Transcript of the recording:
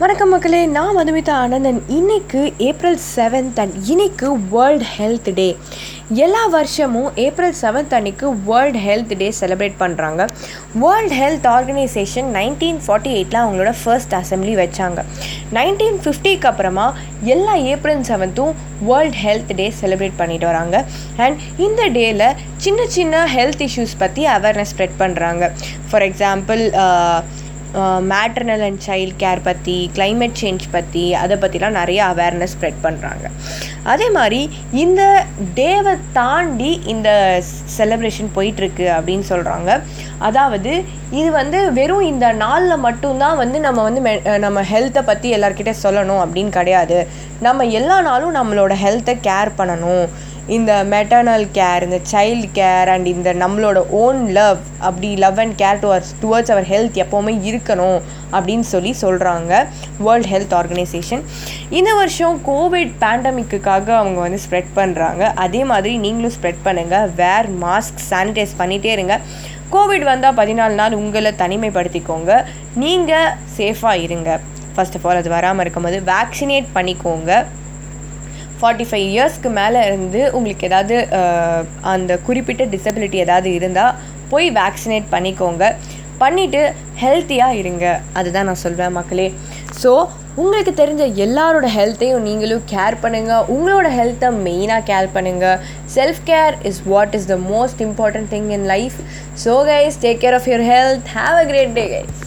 வணக்கம் மக்களே நான் மதுமிதா ஆனந்தன். இன்னைக்கு ஏப்ரல் செவன்த் அண்ட் இன்னைக்கு வேர்ல்ட் ஹெல்த் டே எல்லா வருஷமும் ஏப்ரல் செவன்த் அன்னைக்கு வேர்ல்ட் ஹெல்த் டே செலிப்ரேட் பண்ணுறாங்க world health organization nineteen forty எயிட்டில் அவங்களோட ஃபர்ஸ்ட் அசம்பிளி வச்சாங்க. நைன்டீன் ஃபிஃப்டிக்கு அப்புறமா எல்லா ஏப்ரல் செவன்த்தும் வேர்ல்ட் ஹெல்த் டே செலிப்ரேட் பண்ணிட்டு வராங்க. அண்ட் இந்த டேயில் சின்ன சின்ன ஹெல்த் இஷ்யூஸ் பற்றி அவேர்னஸ் ஸ்ப்ரெட் பண்ணுறாங்க for example maternal and child care பற்றி கிளைமேட் சேஞ்ச் பற்றி அதை பற்றிலாம் நிறைய அவேர்னஸ் ஸ்ப்ரெட் பண்ணுறாங்க அதே மாதிரி இந்த டேவை தாண்டி இந்த செலப்ரேஷன் போயிட்டுருக்கு அப்படின்னு சொல்கிறாங்க அதாவது இது வந்து வெறும் இந்த நாளில் மட்டும்தான் வந்து நம்ம வந்து மெ- நம்ம ஹெல்த்தை பற்றி எல்லார்கிட்ட சொல்லணும் அப்படின்னு கிடையாது. நம்ம எல்லா நாளும் நம்மளோட ஹெல்த்தை கேர் பண்ணணும். இந்த மெட்டர்னல் கேர் இந்த சைல்டு கேர் அண்ட் இந்த நம்மளோட ஓன் லவ் அப்படி love and care towards towards our health எப்போவுமே இருக்கணும் அப்படின்னு சொல்லி சொல்கிறாங்க வேர்ல்ட் ஹெல்த் ஆர்கனைசேஷன் இந்த வருஷம் கோவிட் பேண்டமிக்குக்காக அவங்க வந்து ஸ்ப்ரெட் பண்ணுறாங்க அதே மாதிரி நீங்களும் ஸ்ப்ரெட் பண்ணுங்கள் வேர் மாஸ்க் சானிடைஸ் பண்ணிகிட்டே இருங்க. கோவிட் வந்தால் பதினாலு நாள் உங்களை தனிமைப்படுத்திக்கோங்க. நீங்கள் சேஃபாக இருங்க. ஃபர்ஸ்ட் ஆஃப் ஆல் அது வராமல் இருக்கும்போது வேக்சினேட் பண்ணிக்கோங்க. ஃபார்ட்டி ஃபைவ் இயர்ஸ்க்கு மேலே இருந்து உங்களுக்கு ஏதாவது அந்த குறிப்பிட்ட டிசபிலிட்டி ஏதாவது இருந்தால் போய் வேக்சினேட் பண்ணிக்கோங்க. பண்ணிவிட்டு ஹெல்த்தியாக இருங்க. அதுதான் நான் சொல்வேன் மக்களே. ஸோ உங்களுக்கு தெரிஞ்ச எல்லாரோட ஹெல்த்தையும் நீங்களும் கேர் பண்ணுங்கள் உங்களோட ஹெல்த்தை மெயினாக கேர் பண்ணுங்கள் self care is what is the most important thing in life so guys take care of your health have a great day guys